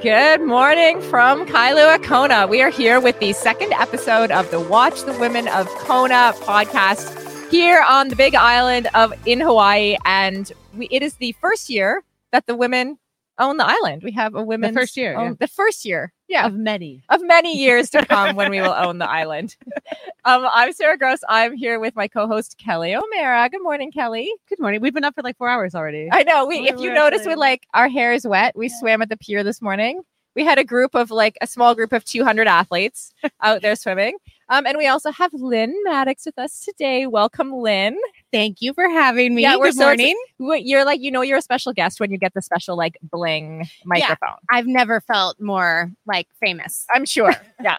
Good morning from Kailua Kona. We are here with the second episode of the Watch the Women of Kona podcast here on the Big Island of in Hawaii, and we, it is the first year that the women own the island. We have a women first year, yeah. the first year, yeah, of many. of many years to come when we will own the island. Um, I'm Sara Gross. I'm here with my co-host Kelly O'Mara. Good morning, Kelly. Good morning. We've been up for like four hours already. I know. We, We if you notice, with like our hair is wet. We Yeah. swam at the pier this morning. We had a group of like a small group of 200 athletes out there swimming. Um, and we also have Lynn Mattix with us today. Welcome, Lynn. Thank you for having me. Yeah, we're Good so morning. You're like, you know, you're a special guest when you get the special like bling microphone. I've never felt more like famous. I'm sure. Yeah.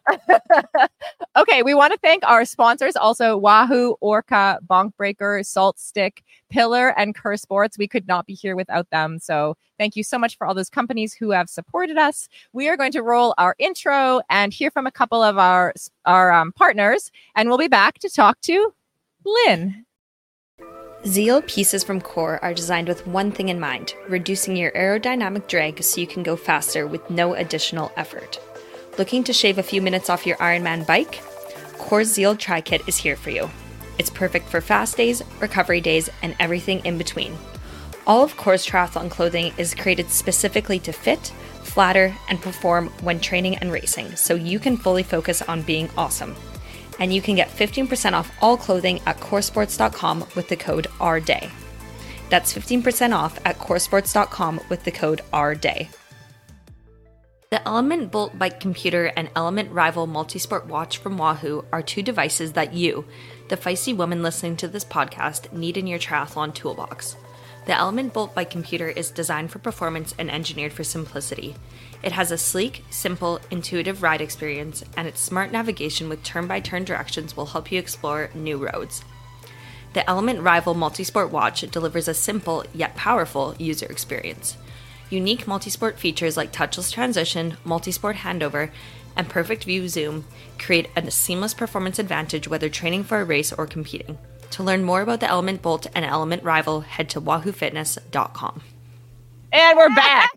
okay. We want to thank our sponsors also Wahoo, Orca, Bonk Breaker, SaltStick, Pillar, and Coeur Sports. We could not be here without them. So thank you so much for all those companies who have supported us. We are going to roll our intro and hear from a couple of our, our um, partners, and we'll be back to talk to Lynn. Zeal pieces from Coeur are designed with one thing in mind reducing your aerodynamic drag so you can go faster with no additional effort. Looking to shave a few minutes off your Ironman bike? Coeur Zeal Tri Kit is here for you. It's perfect for fast days, recovery days, and everything in between. All of Coeur's triathlon clothing is created specifically to fit, flatter, and perform when training and racing, so you can fully focus on being awesome and you can get 15% off all clothing at coeursports.com with the code OURDAY. That's 15% off at coeursports.com with the code OURDAY. The ELEMNT Bolt Bike Computer and ELEMNT Rival Multisport Watch from Wahoo are two devices that you, the feisty woman listening to this podcast, need in your triathlon toolbox. The ELEMNT Bolt by Computer is designed for performance and engineered for simplicity. It has a sleek, simple, intuitive ride experience, and its smart navigation with turn by turn directions will help you explore new roads. The ELEMNT Rival Multisport Watch delivers a simple yet powerful user experience. Unique multisport features like touchless transition, multisport handover, and perfect view zoom create a seamless performance advantage whether training for a race or competing. To learn more about the ELEMNT Bolt and ELEMNT Rival, head to wahoofitness.com. And we're back.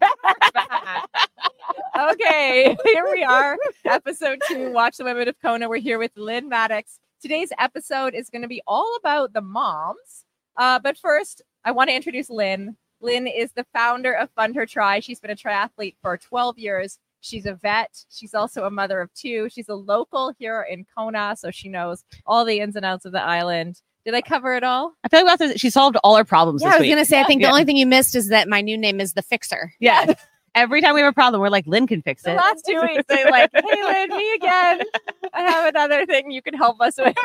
okay, here we are, episode two. Watch the Women of Kona. We're here with Lynn Mattix. Today's episode is going to be all about the moms. Uh, but first, I want to introduce Lynn. Lynn is the founder of Fund Her Tri. She's been a triathlete for 12 years. She's a vet. She's also a mother of two. She's a local here in Kona, so she knows all the ins and outs of the island. Did I cover it all? I feel like we to- she solved all our problems Yeah, I was week. gonna say. I think Yeah. the only thing you missed is that my new name is the Fixer. yeah. Every time we have a problem, we're like, Lynn can fix The it. last two weeks, they like, hey, Lynn, me again. I have another thing you can help us with.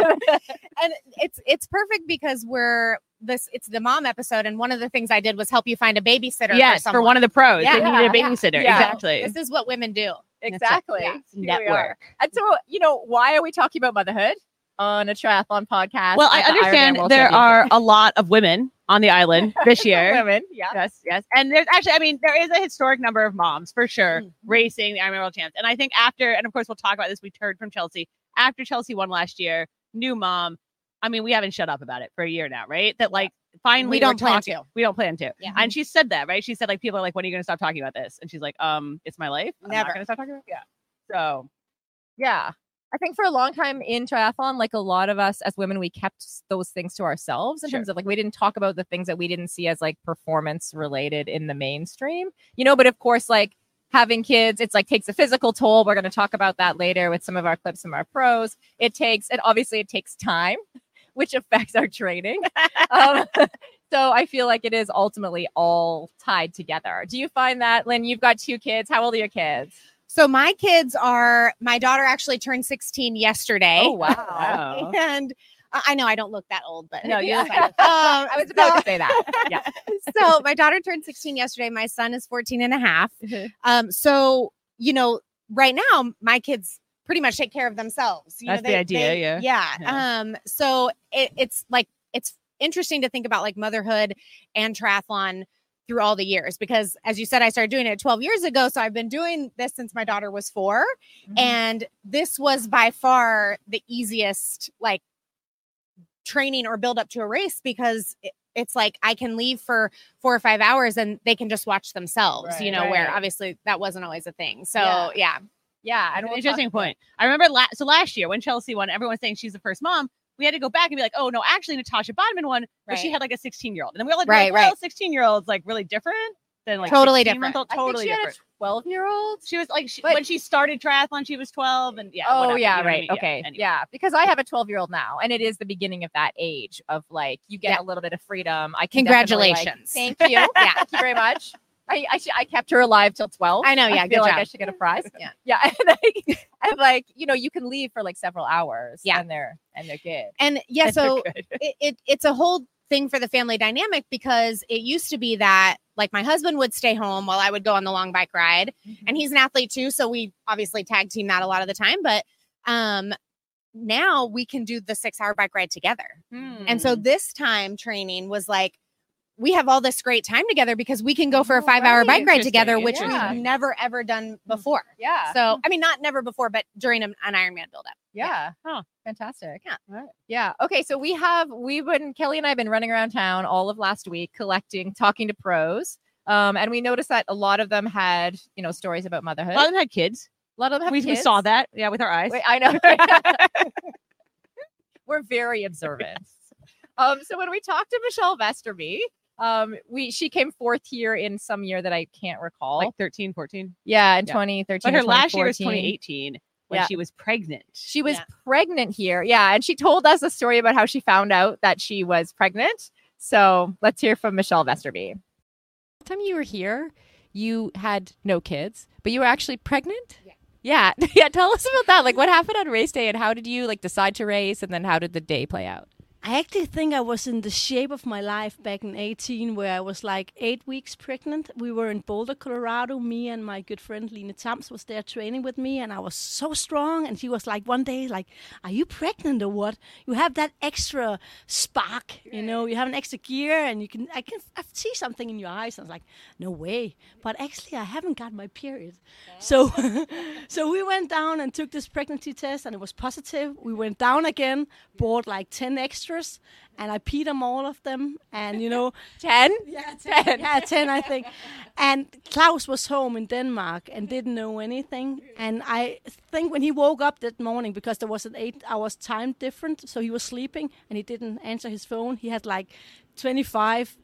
And it's it's perfect because we're this. It's the mom episode, and one of the things I did was help you find a babysitter. yes, for, for one of the pros. Yeah, they yeah, needed a babysitter. Yeah. Exactly. This is what women do. exactly. Yeah. Network. And so, you know, why are we talking about motherhood on a triathlon podcast? Well, I at the understand there are a lot of women on the island this year. women. Yeah. Yes, yes. And there's actually, I mean, there is a historic number of moms for sure Mhm. racing the Ironman World Champs. And I think after, and of course, we'll talk about this. We heard from Chelsea after Chelsea won last year, new mom. I mean, we haven't shut up about it for a year now, right? That like finally We don't plan talking- to. We don't plan to. Yeah. And she said that, right? She said like people are like, when are you going to stop talking about this? And she's like, um, it's my life. I'm Never. going to stop talking about it. Yeah. So Yeah. I think for a long time in triathlon, like a lot of us as women, we kept those things to ourselves in Sure. terms of like we didn't talk about the things that we didn't see as like performance related in the mainstream, you know. But of course, like having kids, it's like takes a physical toll. We're going to talk about that later with some of our clips from our pros. It takes, and obviously, it takes time, which affects our training. um, so I feel like it is ultimately all tied together. Do you find that, Lynn? You've got two kids. How old are your kids? So my kids are. My daughter actually turned 16 yesterday. Oh, wow. And I know I don't look that old, but No, you yeah. Um, I was about so- to say that. Yeah. so my daughter turned 16 yesterday. My son is 14 and a half. Mhm. Um, so you know, right now my kids pretty much take care of themselves. You know, That's the idea, yeah. Yeah. Yeah. Um, so it, it's like it's interesting to think about like motherhood and triathlon through all the years because as you said, I started doing it 12 years ago. So I've been doing this since my daughter was 4 Mm-hmm. And this was by far the easiest, like training or build up to a race because it, it's like I can leave for four or five hours and they can just watch themselves, you Right. know, where obviously that wasn't always a thing. So Yeah. yeah. Yeah, and an interesting point. I remember la- so last year when Chelsea won, everyone saying she's the first mom. We had to go back and be like, oh no, actually Natascha Badmann won, but she had like a 16 year old. And then we all like, Right, right. 16 year olds like really different than like Totally 16 month old. I think Totally she had a different. 12 year old. She was like she, But- when she started triathlon, she was 12, and yeah. oh whatever, you yeah, know what I right. mean? Okay. anyway. Yeah, because I have a 12 year old now, and it is the beginning of that age of like you get Yeah. a little bit of freedom. I definitely, like- Congratulations. thank you. yeah, thank you very much. I I, should, I kept her alive till 12. I know, yeah, I feel like job. I should get a prize. Yeah. yeah, and like, and like you know, you can leave for like several hours. Yeah. and they're and they're good. And yeah, And so it, it it's a whole thing for the family dynamic because it used to be that like my husband would stay home while I would go on the long bike ride and he's an athlete too so we obviously tag team that a lot of the time but um now we can do the 6 hour bike ride together. And so Hmm. this time training was like we have all this great time together because we can go for a 5 hour bike ride together which yeah. we've never ever done before. yeah, So I mean not never before but during an, an Ironman build up. Yeah. Huh. Fantastic. Yeah. Right. Yeah. Okay. So we have we've been Kelly and I have been running around town all of last week collecting, talking to pros. Um, and we noticed that a lot of them had, you know, stories about motherhood. a lot of them had kids. A lot of them have We, we saw that, yeah, with our eyes. Wait, I know. We're very observant. um, so when we talked to Michelle Vesterby, um, we she came fourth here in some year that I can't recall. like 13, 14. yeah, in yeah. 2013. But her last year was 2018 when Yeah. she was pregnant. She was Yeah. pregnant here. Yeah. And she told us a story about how she found out that she was pregnant. So let's hear from Michelle Vesterby. time you were here, you had no kids, but you were actually pregnant. Yeah. Yeah. Yeah. Tell us about that. Like, what happened on race day, and how did you like decide to race, and then how did the day play out? I actually think I was in the shape of my life back in 18, where I was like eight weeks pregnant. We were in Boulder, Colorado. Me and my good friend Lena Tams was there training with me, and I was so strong. And she was like, one day, like, "Are you pregnant or what? You have that extra spark, you know? You have an extra gear, and you can. I can. I see something in your eyes." I was like, "No way!" But actually, I haven't got my period. So, so we went down and took this pregnancy test, and it was positive. We went down again, bought like ten pictures, and I peed them all of them, and you know, ten, yeah, ten, yeah, ten, I think. And Klaus was home in Denmark and didn't know anything. And I think when he woke up that morning, because there was an eight hours time difference, so he was sleeping and he didn't answer his phone. He had like 25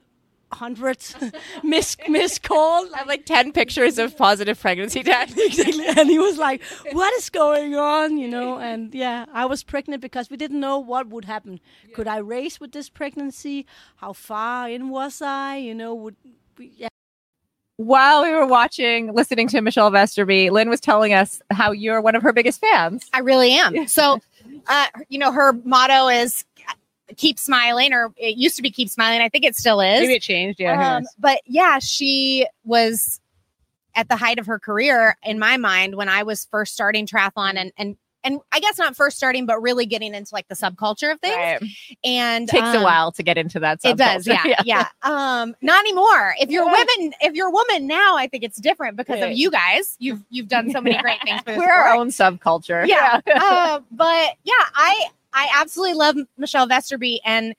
hundreds. Miss miss call. Like, like 10 pictures of positive pregnancy tests exactly. And he was like what is going on? You know? And yeah i was pregnant because we didn't know what would happen. Yeah. could i race with this pregnancy? How far in was i? You know would we, yeah. While we were watching, listening to Michelle Vesterby, Lynn was telling us how you're one of her biggest fans. I really am. So, uh, you know, her motto is keep smiling, or it used to be keep smiling. I think it still is. Maybe it changed. Yeah. Um, but yeah, she was at the height of her career in my mind when I was first starting triathlon and and and I guess not first starting, but really getting into like the subculture of things. Right. And Takes a um, while to get into that. It does, subculture. yeah, yeah. Um, not anymore. If you're women, if you're a woman now, I think it's different because Right. of you guys. You've you've done so many great things for We're our own subculture. Yeah. uh, but yeah, I I absolutely love Michelle Vesterby and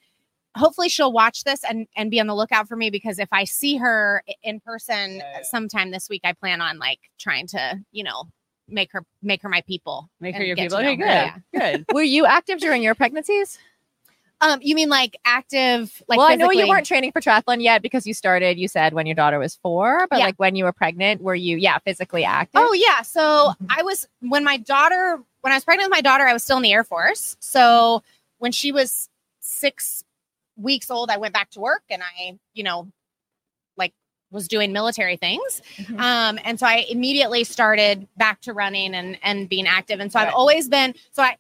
hopefully she'll watch this and and be on the lookout for me because if I see her in person Yeah, yeah. sometime this week, I plan on like trying to, you know, make her make her my people. Make her your people. Okay, good. her, yeah. Good. Were you active during your pregnancies? Um, you mean like active like well, I know you weren't training for triathlon yet because you started, you said, when your daughter was four, but Yeah. like when you were pregnant, were you, yeah, physically active? Oh yeah. So I was when my daughter when I was pregnant with my daughter, I was still in the Air Force. So when she was six weeks old, I went back to work and I, you know, like was doing military things. Mhm. Um, and so I immediately started back to running and and being active. And so Right. I've always been so I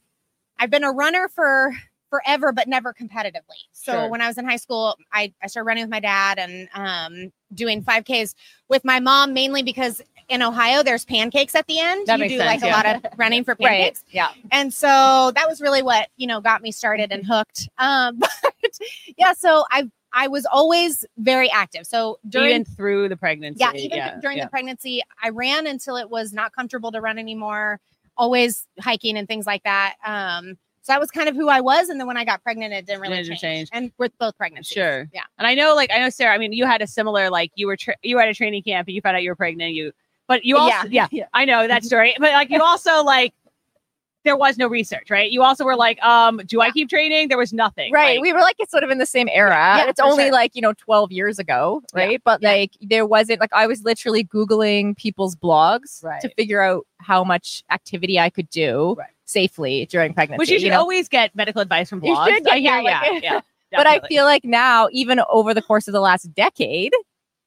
I've been a runner for forever, but never competitively. So Sure. when I was in high school, I, I started running with my dad and um, doing 5Ks with my mom, mainly because in Ohio there's pancakes at the end. That you makes do sense, like yeah. a lot of running for Right. pancakes. Yeah. And so that was really what, you know, got me started and hooked. Um, but yeah, so I I was always very active. So during Even through the pregnancy. yeah, even during yeah. the pregnancy, I ran until it was not comfortable to run anymore. Always hiking and things like that. Um, So that was kind of who I was. And then when I got pregnant, it didn't really Didn't change. change. And with both pregnancies. Sure. Yeah. And I know, like, I know, Sarah. I mean, you had a similar, like, you were tra- you were at a training camp and you found out you were pregnant. You, but you also, yeah, Yeah. I know that story. But like, you also like, there was no research, right? You also were like, um, do I keep training? There was nothing, Right. Like, we were like it's sort of in the same era. Yeah, it's only sure. like, you know, 12 years ago, Yeah. right? But Yeah. like there wasn't like I was literally Googling people's blogs Right. to figure out how much activity I could do Right. safely during pregnancy. which you should know? always get medical advice from You blogs. should get- I hear, yeah, yeah, like- yeah. but I feel like now, even over the course of the last decade,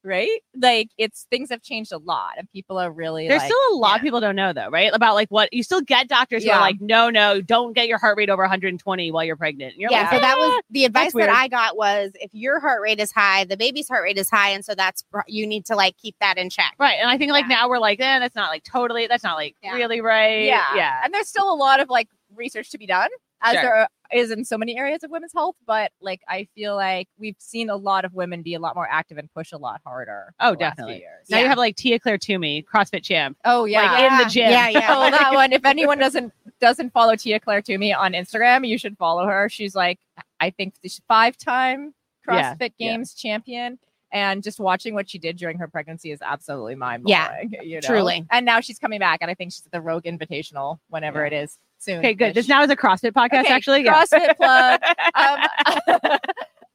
right? Like it's things have changed a lot and people are really There's like, still a lot yeah. of people don't know though, right? About like what you still get doctors who are like, no, no, don't get your heart rate over 120 while you're pregnant. And you're yeah, like, so that was the advice that. I got was if your heart rate is high, the baby's heart rate is high, and so that's you need to like keep that in check. right. And I think like Yeah. now we're like, eh, that's not like totally, that's not like Yeah. really right. yeah. yeah. And there's still a lot of like research to be done as Sure. there is in so many areas of women's health. But like I feel like we've seen a lot of women be a lot more active and push a lot harder. Oh, the last few definitely. Years. Now you have like Tia Claire Toomey, CrossFit champ. Oh yeah. Like in the gym. Yeah, yeah. Oh, that one. If anyone doesn't doesn't follow Tia Claire Toomey on Instagram, you should follow her. She's like, I think five time CrossFit yeah. Games champion. And just watching what she did during her pregnancy is absolutely mind Yeah, blowing. you know? truly. And now she's coming back, and I think she's at the Rogue Invitational whenever Yeah. it is soon. Okay, good. This now is a CrossFit podcast, Okay, actually. Yeah. CrossFit plug. um,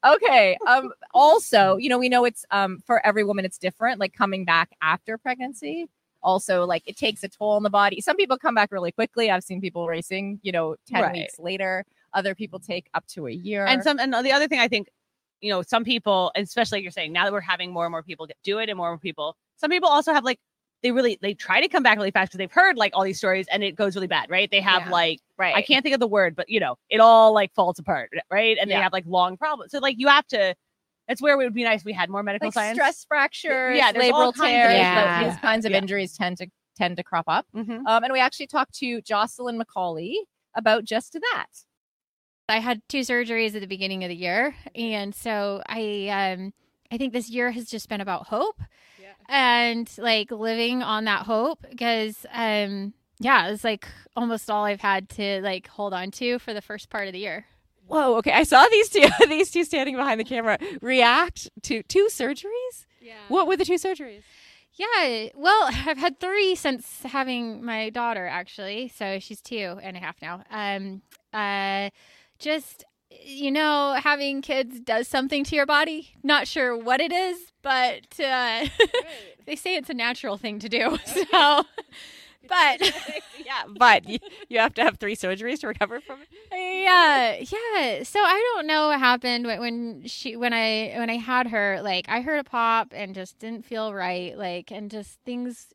okay. Um, also, you know, we know it's um for every woman it's different, like coming back after pregnancy. Also, like it takes a toll on the body. Some people come back really quickly. I've seen people racing, you know, 10 Right. weeks later. Other people take up to a year. and some and the other thing I think, you know, some people, especially like you're saying, now that we're having more and more people get, do it and more and more people, some people also have like they really they try to come back really fast because they've heard like all these stories and it goes really bad, right? They have Yeah. like right. I can't think of the word, but you know, it all like falls apart, right? And they have like long problems. So like you have to. That's where it would be nice if we had more medical like science. stress fractures, Yeah, all labral kinds of tears, issues. like, these kinds of Yeah. injuries tend to tend to crop up. Mhm. Um, and we actually talked to Jocelyn McCauley about just that. I had two surgeries at the beginning of the year, and so I um I think this year has just been about hope and like living on that hope because um yeah, it's like almost all I've had to like hold on to for the first part of the year. Whoa, okay. I saw these two these two standing behind the camera react to two surgeries. Yeah. What were the two surgeries? Yeah, well, I've had three since having my daughter, actually. So she's two and a half now. Um, uh, just you know, having kids does something to your body. Not sure what it is, but uh, they say it's a natural thing to do. So, but yeah, but you, you have to have three surgeries to recover from it. yeah yeah so i don't know what happened when, when she when i when i had her like i heard a pop and just didn't feel right like and just things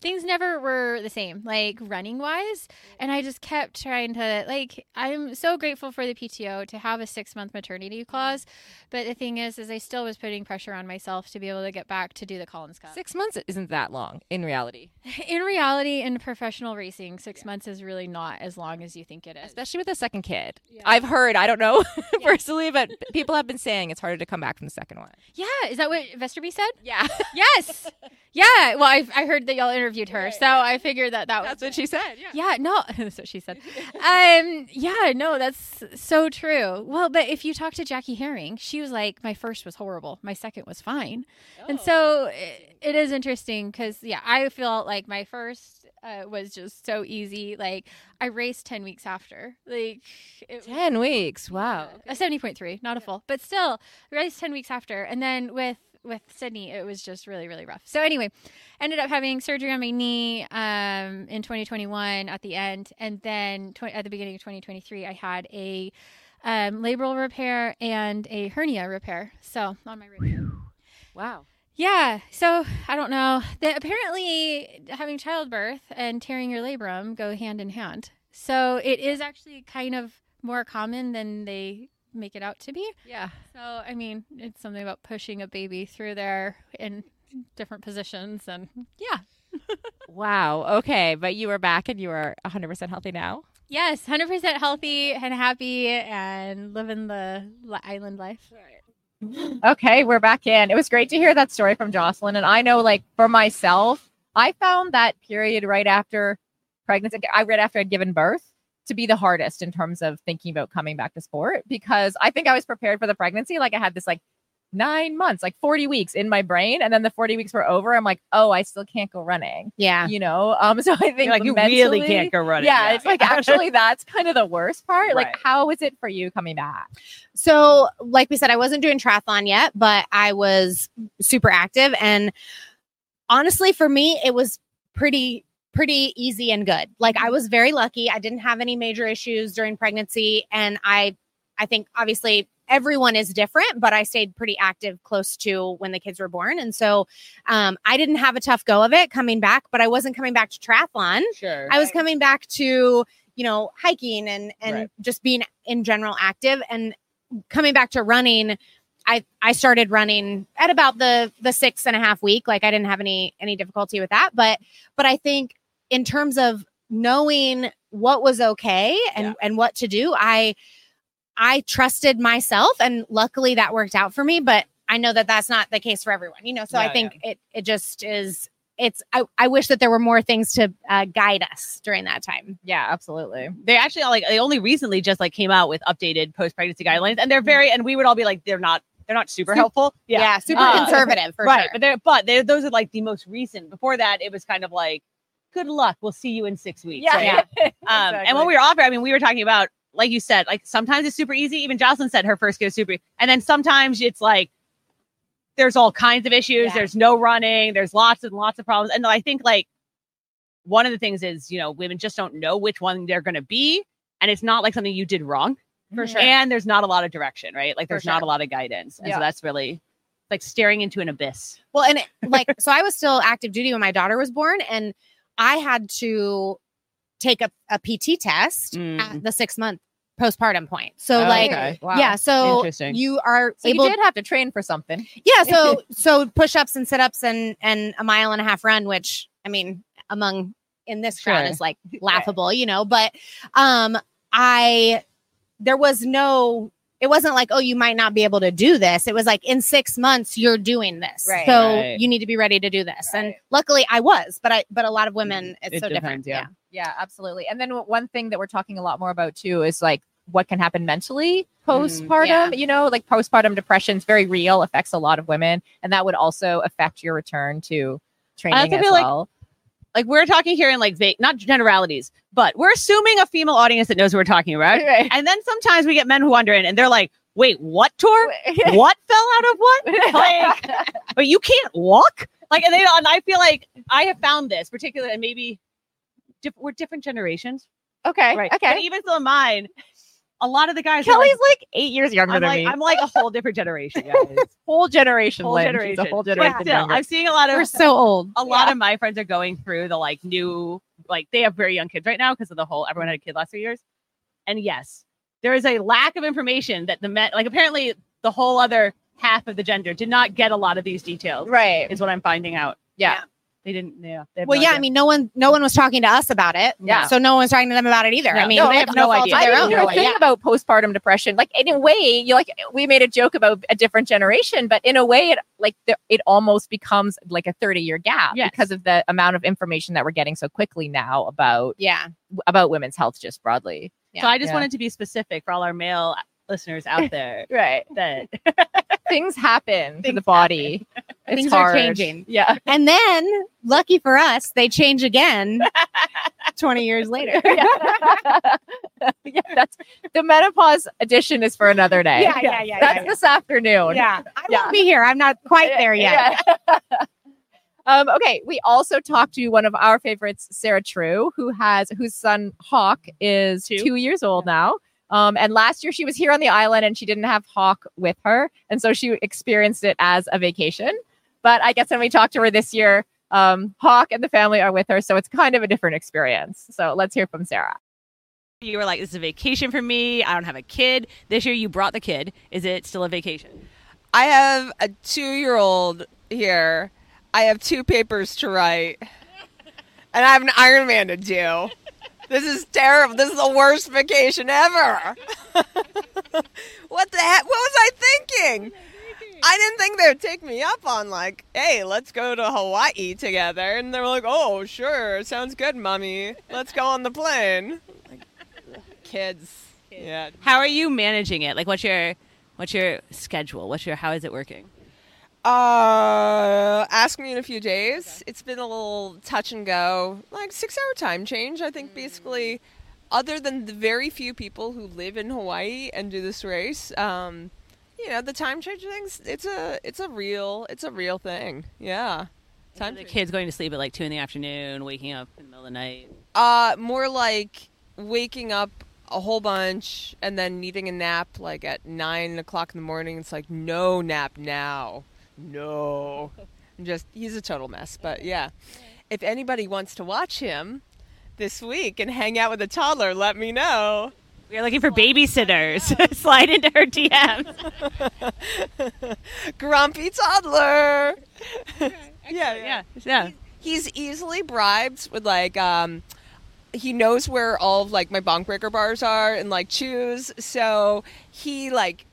things never were the same like running wise and i just kept trying to like i'm so grateful for the pto to have a six month maternity clause. But the thing is is i still was putting pressure on myself to be able to get back to do the collins cup. Six months isn't that long in reality, in reality in professional racing six months is really not as long as you think it is. Especially with a second kid. I've heard, I don't know personally, but people have been saying it's harder to come back from the second one. yeah is that what vesterby said? Yeah, Yes. yeah. Well, I, I heard that y'all interviewed her, so I figured that that was. that's what she said. Yeah. Yeah. No, that's what she said. Um. Yeah. No, that's so true. Well, but if you talk to Jackie Hering, she was like, "My first was horrible. My second was fine." And so it, it is interesting because yeah, I feel like my first uh, was just so easy. Like I raced ten weeks after. Like it, Ten weeks. Wow. a seventy point three, not a full, but still raced ten weeks after, and then with with Sydney, it was just really really rough. So anyway, ended up having surgery on my knee um, in 2021 at the end, and then tw- at the beginning of 2023, I had a um, labral repair and a hernia repair. So on my rib. Wow. Yeah. So I don't know. That apparently having childbirth and tearing your labrum go hand in hand. So it is actually kind of more common than they make it out to be. Yeah. So I mean, it's something about pushing a baby through there in different positions and yeah. Wow. Okay, but you were back and you are 100% healthy now. Yes, 100% healthy and happy and living the island life. Okay, we're back in. It was great to hear that story from Jocelyn. And I know, like, for myself, I found that period right after pregnancy, I right after I'd given birth to be the hardest in terms of thinking about coming back to sport because I think I was prepared for the pregnancy. Like I had this like nine months, like 40 weeks in my brain. And then the 40 weeks were over. I'm like, oh, I still can't go running. Yeah. You know? Um, so I think You're like you really can't go running. Yeah, it's like actually that's kind of the worst part. Like, Right. how is it for you coming back? So, like we said, I wasn't doing triathlon yet, but I was super active. And honestly, for me, it was pretty, pretty easy and good. Like I was very lucky. I didn't have any major issues during pregnancy. And I, I think obviously everyone is different, but I stayed pretty active close to when the kids were born. And so um, I didn't have a tough go of it coming back, but I wasn't coming back to triathlon. sure. I was coming back to, you know, hiking and and Right. just being in general active and coming back to running. I I started running at about the the six and a half week. Like I didn't have any any difficulty with that. But but I think in terms of knowing what was okay and Yeah. and what to do, I I trusted myself and luckily that worked out for me. But I know that that's not the case for everyone. You know, so I Yeah, think it it just is. It's I, I wish that there were more things to uh, guide us during that time. Yeah, absolutely. they actually like they only recently just like came out with updated post pregnancy guidelines, and they're very and we would all be like they're not they're not super Sup- helpful. Yeah, super Uh, conservative for right, sure. but they're but they're, those are like the most recent. Before that, it was kind of like good luck. We'll see you in six weeks. right? Um, and when we were off, I mean, we were talking about, like you said, like sometimes it's super easy. Even Jocelyn said her first kid was super, and then sometimes it's like there's all kinds of issues. Yeah. There's no running. There's lots and lots of problems. And I think like one of the things is, you know, women just don't know which one they're going to be, and it's not like something you did wrong. for sure. And there's not a lot of direction, right? Like For there's not a lot of guidance, and Yeah. so that's really like staring into an abyss. Well, and it, like, so I was still active duty when my daughter was born, and I had to take a, a PT test Mm. at the six month postpartum point. So, Oh, like, okay. Wow. yeah, so you are So able, you did have to train for something. yeah, so so push ups and sit ups and and a mile and a half run, which I mean, among in this crowd Sure. is like laughable, you know. But um, I there was no. It wasn't like, oh, you might not be able to do this. It was like, in six months, you're doing this, Right. so Right. you need to be ready to do this. And luckily, I was, but I, but a lot of women, mm, it's It so depends, different. yeah. Yeah, absolutely. And then one thing that we're talking a lot more about too is like what can happen mentally mm, postpartum. Yeah. You know, like postpartum depression is very real, affects a lot of women, and that would also affect your return to training as feel like- well. Like we're talking here in like va- not generalities, but we're assuming a female audience that knows what we're talking about. Right. And then sometimes we get men who wander in and they're like, "Wait, what tour? what fell out of what? Like, but you can't walk." Like, and they and I feel like I have found this particularly, and maybe diff- we're different generations, okay, right? okay. But even still in mine, a lot of the guys. Kelly's like, like, eight years younger I'm than like, me. I'm like a whole different generation, guys. whole generation, whole Lynn. She's generation. a whole But generation. still, younger. I'm seeing a lot of We're so old. a lot of my friends are going through the like new like they have very young kids right now because of the whole everyone had a kid last few years and yes there is a lack of information that the men like apparently the whole other half of the gender did not get a lot of these details right. is what i'm finding out Yeah. They didn't yeah they Well, yeah, I mean, no one, no one was talking to us about it. Yeah. So no one's talking to them about it either. Yeah. I mean, No, they have no idea. I didn't know a thing yeah. about postpartum depression. Like in a way, you like we made a joke about a different generation, but in a way, it like the, it almost becomes like a thirty year gap Yes. because of the amount of information that we're getting so quickly now about Yeah. about women's health just broadly. Yeah. so i just wanted to be specific for all our male listeners out there Right. that Things happen to the body. It's Things are changing. Yeah. And then, lucky for us, they change again 20 years later. yeah. Yeah, That's the menopause edition is for another day. Yeah, yeah, yeah, That's yeah, yeah. this afternoon. Yeah. I Yeah. won't be here. I'm not quite there yet. Yeah. um, okay, we also talked to one of our favorites, Sarah True, who has whose son Hawk is Two. two, years old now. Um, and last year she was here on the island and she didn't have Hawk with her, and so she experienced it as a vacation. But I guess when we talked to her this year, um, Hawk and the family are with her, so it's kind of a different experience. So let's hear from Sarah. you were like this is a vacation for me i don't have a kid this year you brought the kid is it still a vacation I have a two year old here. I have two papers to write. And I have an Ironman to do. This is terrible. This is the worst vacation ever. what the heck? What was I thinking? I didn't think they would take me up on like, hey, let's go to Hawaii together. And they were like, oh, sure, sounds good, mommy. Let's go on the plane. Like, kids. Yeah. How are you managing it? Like, what's your what's your schedule? What's your how is it working? Uh, ask me in a few days. It's been a little touch and go, like six hour time change. I think basically, other than the very few people who live in Hawaii and do this race, um, you know, the time change things. It's a it's a real it's a real thing. Yeah. Time the kids going to sleep at like two in the afternoon, waking up in the middle of the night. Uh, more like waking up a whole bunch and then needing a nap like at nine o'clock in the morning. It's like no nap now, no. Just he's a total mess. But yeah, if anybody wants to watch him this week and hang out with a toddler, let me know. We are looking for babysitters. Slide into her DMs. Grumpy toddler. yeah, Yeah, yeah. he's easily bribed with like um he knows where all of like my bonk breaker bars are and like chews so he like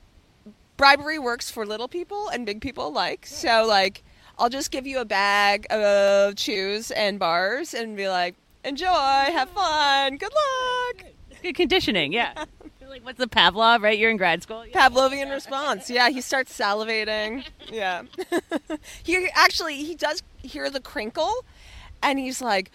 bribery works for little people and big people alike so like i'll just give you a bag of chews and bars and be like enjoy have fun good luck Good conditioning. Yeah. like what's the Pavlov? Right, you're in grad school. Yeah. Pavlovian response. Yeah, he starts salivating. Yeah. he actually he does hear the crinkle and he's like "S-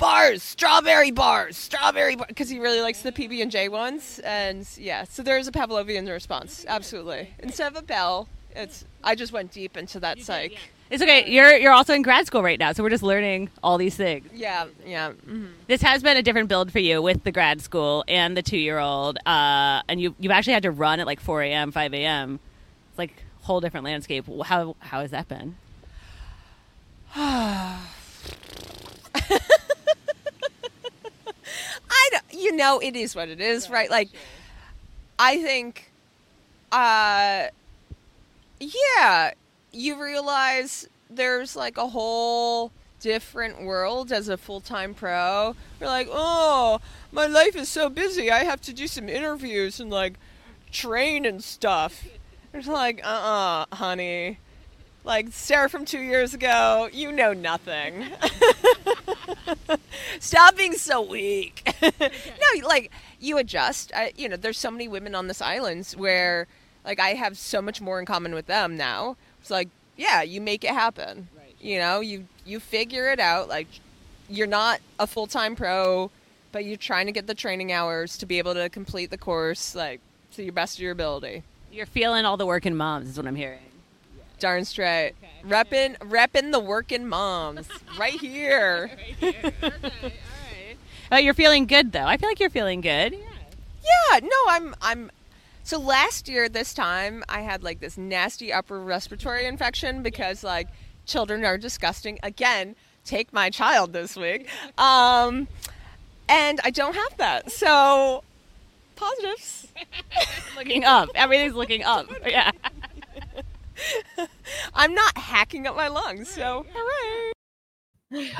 bars, strawberry bars, strawberry bars because he really likes the PB and J ones and yeah, so there's a Pavlovian response. Absolutely. Instead of a bell, it's I just went deep into that psych. It's okay. You're you're also in grad school right now, so we're just learning all these things. Yeah, yeah. mhm. This has been a different build for you with the grad school and the two year old, uh, and you you've actually had to run at like 4 a.m., 5 a.m. It's like a whole different landscape. How how has that been? You know, it is what it is, right? Like, I think, uh, yeah, you realize there's like a whole different world as a full time pro. You're like, oh, my life is so busy. I have to do some interviews and like train and stuff. It's like, uh uh honey. Like Sarah from two years ago, you know nothing. Stop being so weak. no, like you adjust. I, you know, there's so many women on this island where, like, I have so much more in common with them now. It's like, yeah, you make it happen. Right. You know, you you figure it out. Like, you're not a full time pro, but you're trying to get the training hours to be able to complete the course, like, to your best of your ability. You're feeling all the working moms, is what I'm hearing. Darn straight. Reppin', reppin' the working moms right here. Uh, you're feeling good though. I feel like you're feeling good. Yeah, no, I'm I'm so last year this time I had like this nasty upper respiratory infection because like children are disgusting. Again, take my child this week. Um and I don't have that. So positives. looking up. Everything's looking up. Yeah. I'm not hacking up my lungs. So hooray.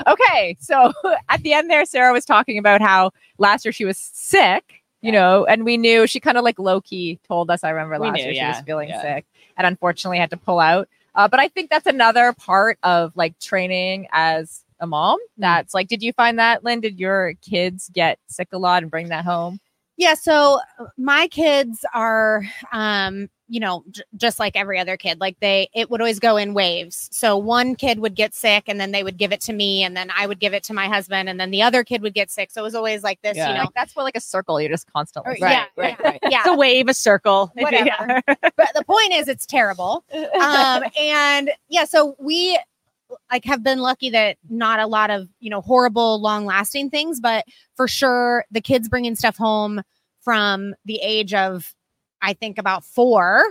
Okay, so at the end there, Sarah was talking about how last year she was sick, you know, and we knew she kind of like low key told us. I remember last knew, year she was feeling yeah. sick and unfortunately had to pull out. Uh, but I think that's another part of like training as a mom. Mm-hmm. That's like, did you find that, Lynn? Did your kids get sick a lot and bring that home? Yeah, so uh, my kids are um you know j- just like every other kid like they it would always go in waves. So one kid would get sick and then they would give it to me and then I would give it to my husband and then the other kid would get sick. So it was always like this, you know. Like, that's what like a circle. You're just constantly. Or- sick. yeah, right, yeah, right. yeah. It's a wave, a circle. Whatever. but the point is it's terrible. Um and yeah, so we like have been lucky that not a lot of, you know, horrible long lasting things, but for sure the kids bringing stuff home from the age of I think about 4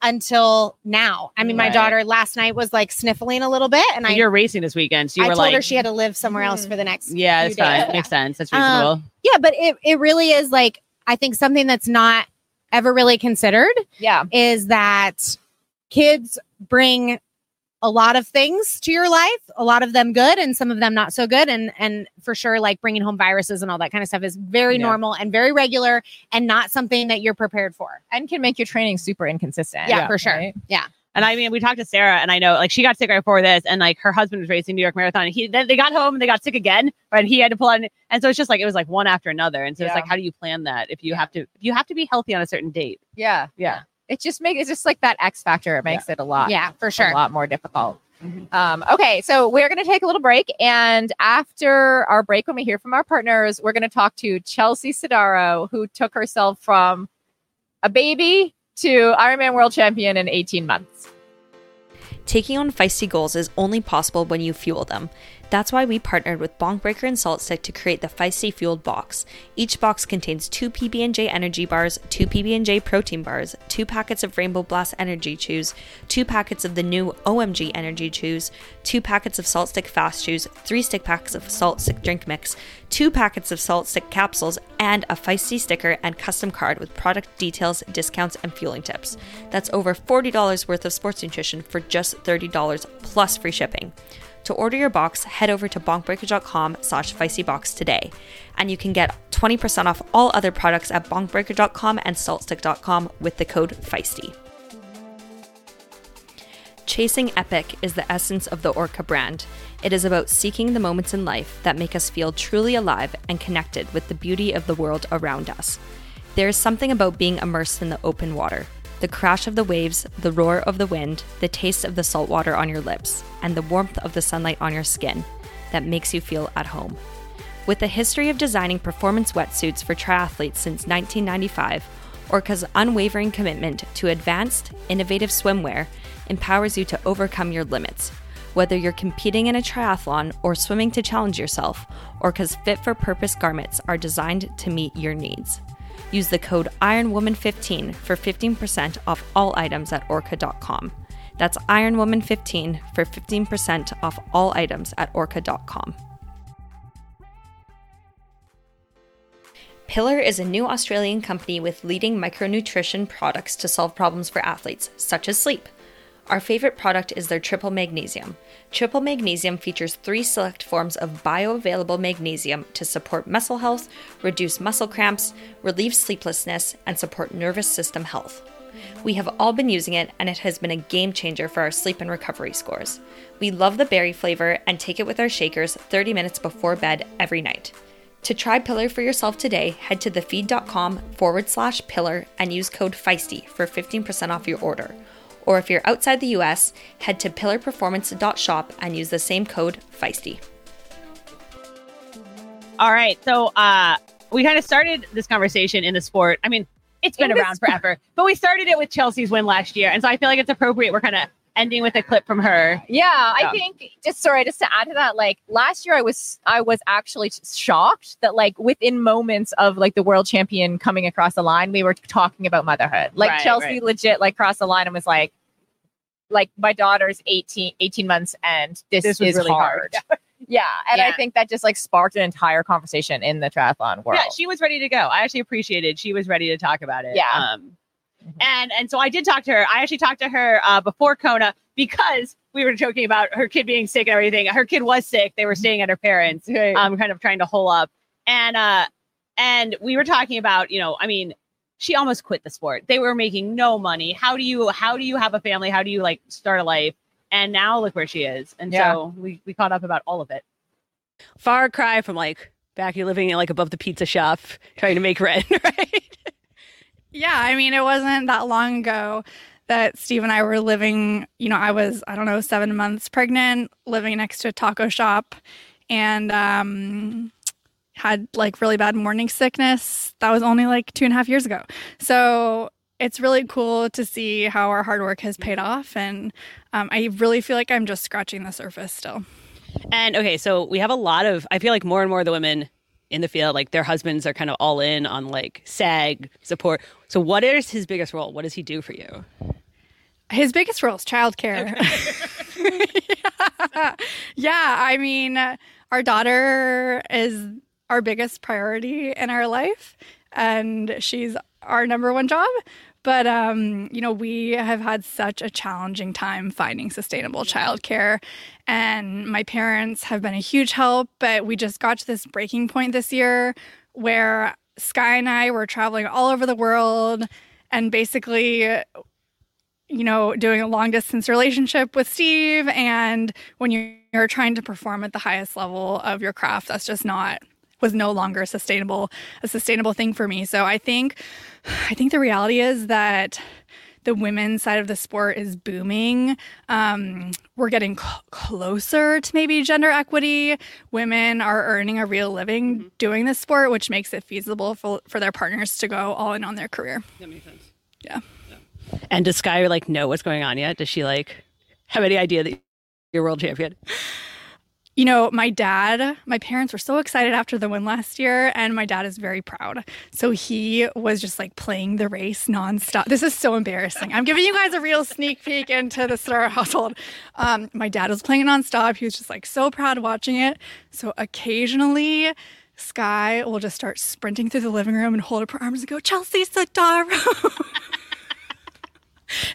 until now. I mean, my daughter last night was like sniffling a little bit and I you're racing this weekend, so you I were told like, her she had to live somewhere else for the next yeah, few it's fine. days. Makes sense. That's Um, reasonable. Yeah, but it, it really is like I think something that's not ever really considered Yeah. is that kids bring a lot of things to your life, a lot of them good and some of them not so good and and for sure like bringing home viruses and all that kind of stuff is very Yeah. normal and very regular and not something that you're prepared for. And can make your training super inconsistent. Yeah, for sure. right? Yeah. And I mean, we talked to Sarah, and I know like she got sick right before this, and like her husband was racing New York Marathon, and he then they got home and they got sick again, right? And he had to pull out, and so it's just like it was like one after another, and so it's like how do you plan that if you have to if you have to be healthy on a certain date? Yeah. Yeah. It just makes it's just like that X factor. It makes it a lot. Yeah, for sure, a lot more difficult. Mhm. Um, okay, so we're going to take a little break, and after our break, when we hear from our partners, we're going to talk to Chelsea Sodaro, who took herself from a baby to Ironman World Champion in 18 months. Taking on feisty goals is only possible when you fuel them. That's why we partnered with Bonk Breaker and SaltStick to create the Feisty Fueled box. Each box contains two PB&J energy bars, two PB&J protein bars, two packets of Rainbow Blast energy chews, two packets of the new OMG energy chews, two packets of SaltStick fast chews, three stick packs of SaltStick drink mix, two packets of SaltStick capsules, and a Feisty sticker and custom card with product details, discounts, and fueling tips. That's over $40 worth of sports nutrition for just $30 plus free shipping. To order your box, head over to bonkbreaker.com slash feistybox today. And you can get 20% off all other products at bonkbreaker.com and saltstick.com with the code FEISTY. Chasing epic is the essence of the Orca brand. It is about seeking the moments in life that make us feel truly alive and connected with the beauty of the world around us. There is something about being immersed in the open water. The crash of the waves, the roar of the wind, the taste of the salt water on your lips, and the warmth of the sunlight on your skin that makes you feel at home. With a history of designing performance wetsuits for triathletes since 1995, Orca's unwavering commitment to advanced, innovative swimwear empowers you to overcome your limits. Whether you're competing in a triathlon or swimming to challenge yourself, Orca's fit for purpose garments are designed to meet your needs. Use the code IRONWOMAN15 for 15% off all items at orca.com. That's IRONWOMAN15 for 15% off all items at orca.com. Pillar is a new Australian company with leading micronutrition products to solve problems for athletes, such as sleep. Our favorite product is their triple magnesium. Triple magnesium features three select forms of bioavailable magnesium to support muscle health, reduce muscle cramps, relieve sleeplessness, and support nervous system health. We have all been using it, and it has been a game changer for our sleep and recovery scores. We love the berry flavor and take it with our shakers 30 minutes before bed every night. To try Pillar for yourself today, head to thefeed.com forward slash pillar and use code FEISTY for 15% off your order. Or if you're outside the US, head to pillarperformance.shop and use the same code FEISTY. All right. So uh we kind of started this conversation in the sport. I mean, it's been In the around forever, but we started it with Chelsea's win last year. And so I feel like it's appropriate. We're kind of ending with a clip from her. Yeah, I think just sorry, just to add to that, like last year I was I was actually shocked that like within moments of like the world champion coming across the line, we were talking about motherhood. Like Right, Chelsea right. legit like crossed the line and was like, like my daughter's 18, 18 months and this, This was is really hard. hard. yeah. And I think that just like sparked an entire conversation in the triathlon world. Yeah, she was ready to go. I actually appreciated she was ready to talk about it. Yeah. Um, and and so I did talk to her. I actually talked to her uh, before Kona because we were joking about her kid being sick and everything. Her kid was sick. They were staying at her parents. Right. um, kind of trying to hole up. And uh, and we were talking about, you know, I mean, she almost quit the sport. They were making no money. How do you how do you have a family? How do you like start a life? And now look where she is. And Yeah. so we we caught up about all of it. far cry from like back you're living like above the pizza shop trying to make rent, right? Yeah, I mean, it wasn't that long ago that Steve and I were living, you know, I was, I don't know, seven months pregnant, living next to a taco shop, and um, had like really bad morning sickness. That was only like two and a half years ago. So it's really cool to see how our hard work has paid off. And um, I really feel like I'm just scratching the surface still. And okay, so we have a lot of I feel like more and more of the women in the field, like their husbands are kind of all in on like SAG support. So what is his biggest role? What does he do for you? His biggest role is childcare. yeah. yeah, I mean, our daughter is our biggest priority in our life, and she's our number one job. But um, you know, we have had such a challenging time finding sustainable childcare, and my parents have been a huge help. But we just got to this breaking point this year where Sky and I were traveling all over the world, and basically you know, doing a long distance relationship with Steve. And when you're trying to perform at the highest level of your craft, that's just not was no longer sustainable a sustainable thing for me. So I think I think the reality is that the women's side of the sport is booming. Um, we're getting cl- closer to maybe gender equity. Women are earning a real living doing this sport, which makes it feasible for, for their partners to go all in on their career. That makes sense. Yeah. And does Sky like know what's going on yet? Does she like have any idea that you're world champion? You know, my dad, my parents were so excited after the win last year, and my dad is very proud. So he was just like playing the race nonstop. This is so embarrassing. I'm giving you guys a real sneak peek into the Star household. Um, my dad was playing it nonstop. He was just like so proud watching it. So occasionally, Sky will just start sprinting through the living room and hold up her arms and go, Chelsea Sodaro.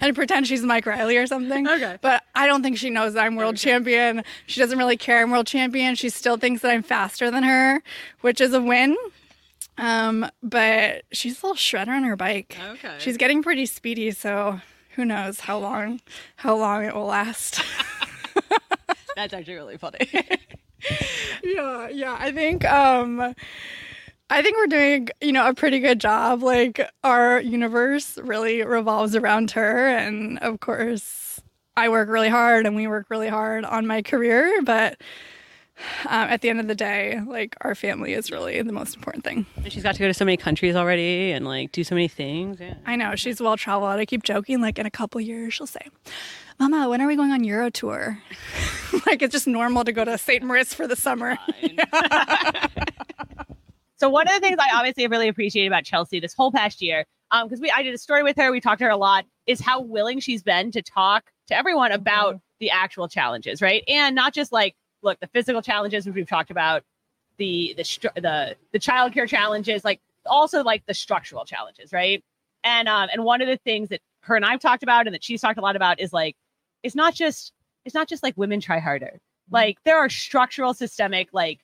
and pretend she's Mike Riley or something. Okay. But I don't think she knows that I'm world champion. She doesn't really care I'm world champion. She still thinks that I'm faster than her, which is a win. Um, but she's a little shredder on her bike. Okay. She's getting pretty speedy, so who knows how long how long it will last. That's actually really funny. yeah, yeah. I think um I think we're doing, you know, a pretty good job. Like our universe really revolves around her and of course I work really hard and we work really hard on my career, but um, at the end of the day, like our family is really the most important thing. And she's got to go to so many countries already and like do so many things. Yeah. I know she's well traveled. I keep joking, like in a couple years, she'll say, Mama, when are we going on Euro tour? like it's just normal to go to St. Moritz for the summer. So one of the things I obviously really appreciate about Chelsea this whole past year, um, because we I did a story with her, we talked to her a lot, is how willing she's been to talk to everyone about the actual challenges, right? And not just like, look, the physical challenges which we've talked about, the the the the childcare challenges, like also like the structural challenges, right? And um and one of the things that her and I've talked about and that she's talked a lot about is like it's not just it's not just like women try harder. Like there are structural systemic like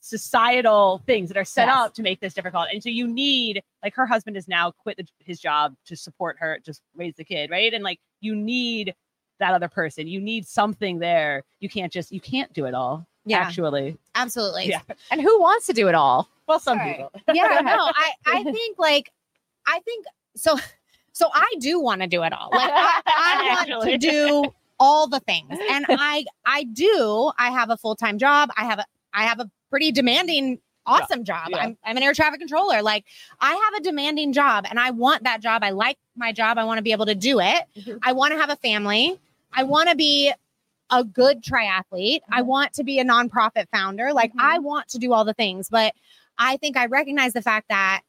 societal things that are set Yes. up to make this difficult. And so you need like her husband has now quit the, his job to support her, just raise the kid, right? And like you need that other person. You need something there. You can't just you can't do it all. Yeah. Actually. Absolutely. Yeah. And who wants to do it all? Well, some Right. people. yeah no i i think like i think so so i do want to do it all like i, I want to do all the things and i i do i have a full-time job i have a i have a pretty demanding awesome job. Yeah. I'm, I'm an air traffic controller. Like i have a demanding job and i want that job. I like my job. I want to be able to do it. Mhm. i want to have a family. I want to be a good triathlete. I mm-hmm. want to be a nonprofit founder. Like i mm-hmm. want to do all the things but I think I recognize the fact that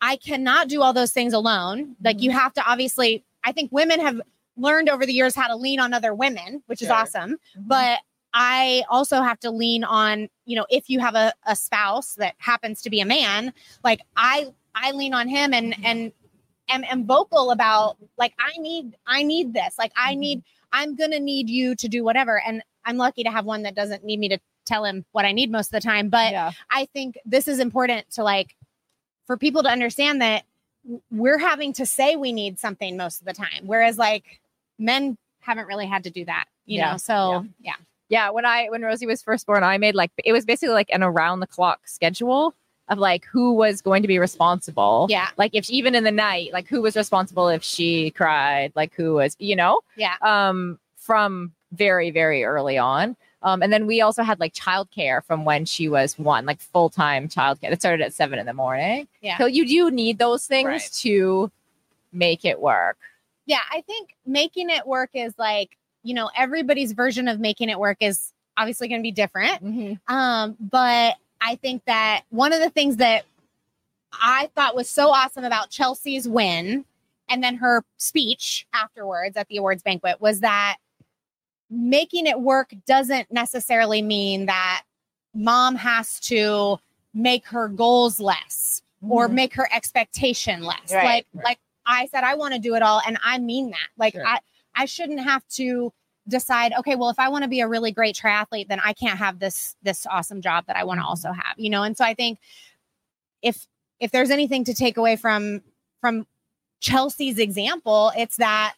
I cannot do all those things alone. Like mm-hmm. you have to obviously, I think women have learned over the years how to lean on other women, which is Sure. awesome. But I also have to lean on, you know, if you have a, a spouse that happens to be a man, like I I lean on him and mm-hmm. and am, am vocal about like I need I need this. Like I mm-hmm. need I'm gonna need you to do whatever. And I'm lucky to have one that doesn't need me to tell him what I need most of the time. But yeah. I think this is important to like for people to understand that we're having to say we need something most of the time, whereas like men haven't really had to do that, you Yeah. know. So yeah, Yeah, when I when Rosie was first born, I made like it was basically like an around the clock schedule of like who was going to be responsible. yeah, Like if even in the night, like who was responsible if she cried, like who was, you know, yeah, um from very very early on. Um and then we also had like childcare from when she was one, like full-time childcare. That started at 7 in the morning. Yeah. So you do need those things Right. to make it work. yeah. I think making it work is like you know everybody's version of making it work is obviously going to be different. Um, but I think that one of the things that I thought was so awesome about Chelsea's win and then her speech afterwards at the awards banquet was that making it work doesn't necessarily mean that mom has to make her goals less or make her expectation less. Right, like right. like I said I want to do it all and I mean that. Like Sure. I I shouldn't have to decide okay well if i want to be a really great triathlete then i can't have this this awesome job that i want to mm-hmm. also have you know and so i think if if there's anything to take away from from chelsea's example it's that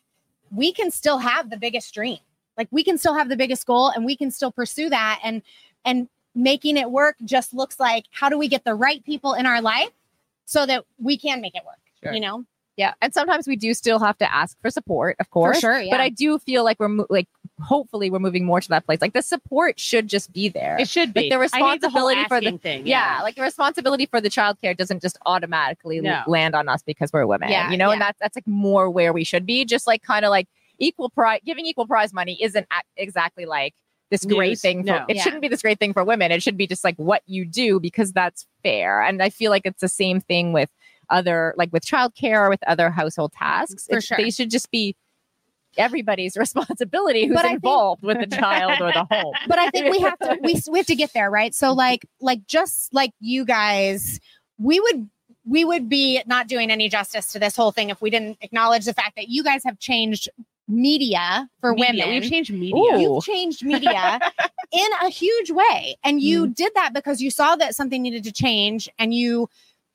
we can still have the biggest dream. Like we can still have the biggest goal and we can still pursue that and and making it work just looks like how do we get the right people in our life so that we can make it work, Sure. you know? Yeah, and sometimes we do still have to ask for support, of course. sure, But. I do feel like we're mo- like hopefully we're moving more to that place. Like the support should just be there. It should be. Like the hate the responsibility for the thing. yeah. like the responsibility for the childcare doesn't just automatically No. land on us because we're women. Yeah, you know, and that's that's like more where we should be. Just like kind of like equal prize, giving equal prize money isn't exactly like this great News. thing. For, No. It Yeah. shouldn't be this great thing for women. It should be just like what you do because that's fair. And I feel like it's the same thing with other like with childcare or with other household tasks. For sure. They should just be everybody's responsibility who's But I think- involved with the child or the home. but I think we have to we, we have to get there, right? So like like just like you guys, we would we would be not doing any justice to this whole thing if we didn't acknowledge the fact that you guys have changed media for Media. women. We've changed media. Ooh. You've changed media in a huge way. And you Mm-hmm. did that because you saw that something needed to change and you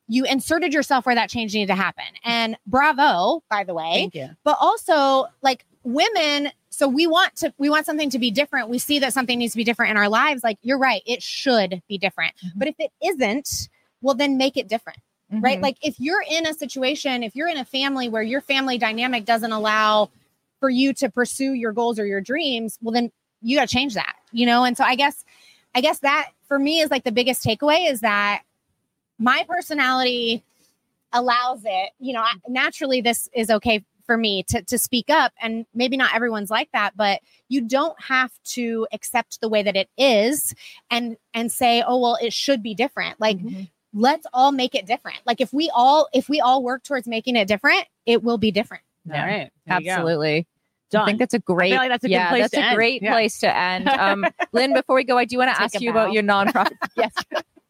you inserted yourself where that change needed to happen. And bravo, by the way. Thank you. but also like women so we want to we want something to be different. We see that something needs to be different in our lives. Like you're right it should be different. But if it isn't well then make it different right? Mhm. like if you're in a situation if you're in a family where your family dynamic doesn't allow for you to pursue your goals or your dreams well then you got to change that you know? And so i guess i guess that for me is like the biggest takeaway is that my personality allows it you know I, naturally this is okay for me to, to speak up and maybe not everyone's like that but you don't have to accept the way that it is and and say oh well it should be different like Mhm. let's all make it different like if we all if we all work towards making it different it will be different Yeah. All right. There. Absolutely. Done. I think that's a great. like that's a good yeah, place that's to a end. great Yeah. place to end. Um, Lynn, before we go, I do want to ask a you about your nonprofit. yes.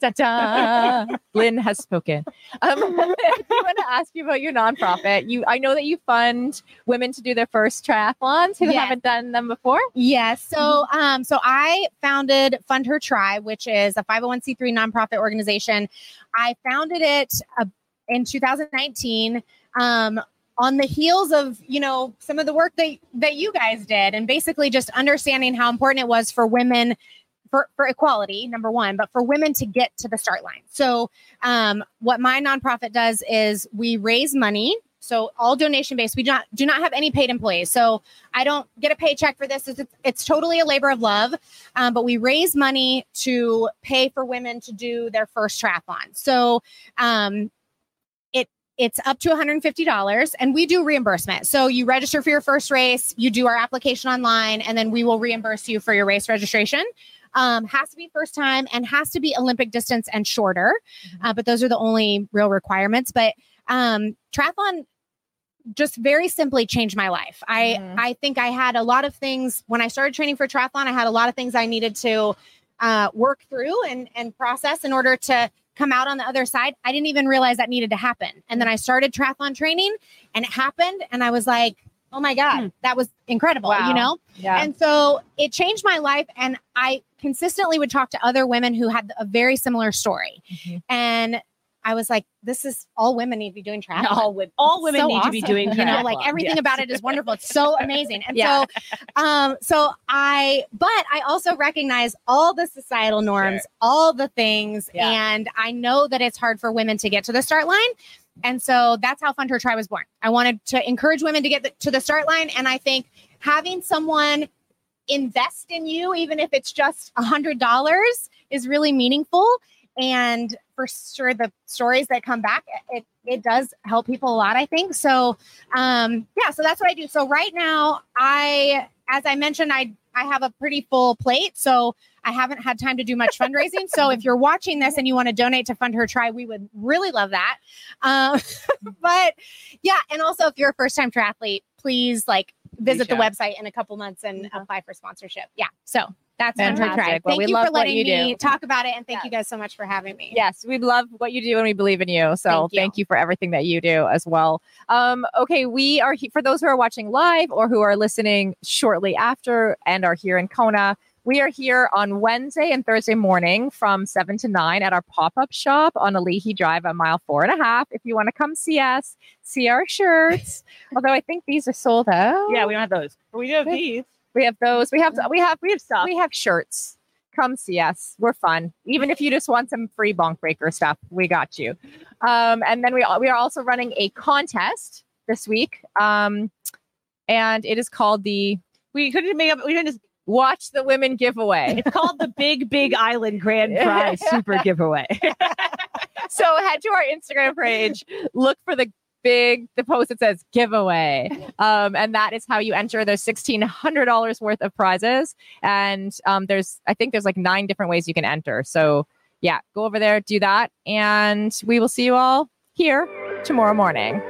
Ta-da. Lynn has spoken. Um, I want to ask you about your nonprofit. You, I know that you fund women to do their first triathlons who Yes. haven't done them before. Yes. So, um, so I founded Fund Her Tri, which is a 501c3 nonprofit organization. I founded it uh, in 2019. Um, on the heels of you know some of the work that that you guys did and basically just understanding how important it was for women for, for equality number one but for women to get to the start line. So um, what my nonprofit does is we raise money. So all donation based we do not do not have any paid employees. So i don't get a paycheck for this. It's, it's totally a labor of love um, but we raise money to pay for women to do their first triathlon. So um, it it's up to $150 and we do reimbursement. So you register for your first race, you do our application online, and then we will reimburse you for your race registration. Um, has to be first time and has to be Olympic distance and shorter. Uh, but those are the only real requirements. But um, triathlon just very simply changed my life. I Mhm. I think I had a lot of things when I started training for triathlon. I had a lot of things I needed to uh, work through and and process in order to come out on the other side. I didn't even realize that needed to happen. And then I started triathlon training, and it happened, and I was like, "Oh my god, that was incredible!" Wow. You know. Yeah. And so it changed my life. And I consistently would talk to other women who had a very similar story. Mhm. And I was like, this is all women need to be doing triathlon. all, women, all women So need to be awesome. doing you know, like everything Yes. about it is wonderful. It's so amazing. And Yeah. so, um, so I, but I also recognize all the societal norms, all the things, Yeah. and I know that it's hard for women to get to the start line. And so that's how Fund Her Tri was born. I wanted to encourage women to get the, to the start line, and I think having someone invest in you, even if it's just a hundred dollars, is really meaningful. And for sure, the stories that come back, it it does help people a lot. I think so. Um, yeah, so that's what I do. So right now, I, as I mentioned, I I have a pretty full plate, so I haven't had time to do much fundraising. so if you're watching this and you want to donate to Fund Her Tri, we would really love that. Um, but yeah, and also if you're a first time triathlete, please like visit the out. website in a couple months and apply for sponsorship. Yeah, so that's Fund Her Tri. Fantastic. Well, Thank we you love for letting you me do. talk about it, and thank you guys so much for having me. Yes, we love what you do and we believe in you. So Thank you. thank you for everything that you do as well. Um, okay, we are he- for those who are watching live or who are listening shortly after and are here in Kona. We are here on Wednesday and Thursday morning from 7 to 9 at our pop up shop on Ali'i Drive at mile four and a half. If you want to come see us, see our shirts. Although I think these are sold out. Yeah, we don't have those. But we do have these. We have those. We have we have We have stuff. we have shirts. Come see us. We're fun. Even if you just want some free bonk breaker stuff, we got you. Um, and then we we are also running a contest this week. Um, and it is called the We couldn't make up. We didn't. Just, Watch the Women giveaway. it's called the Big Big Island Grand Prize Super Giveaway. so head to our Instagram page, look for the big the post that says giveaway. Um, and that is how you enter. There's sixteen hundred dollars worth of prizes. And um, there's I think there's like nine different ways you can enter. So yeah, go over there, do that, and we will see you all here tomorrow morning.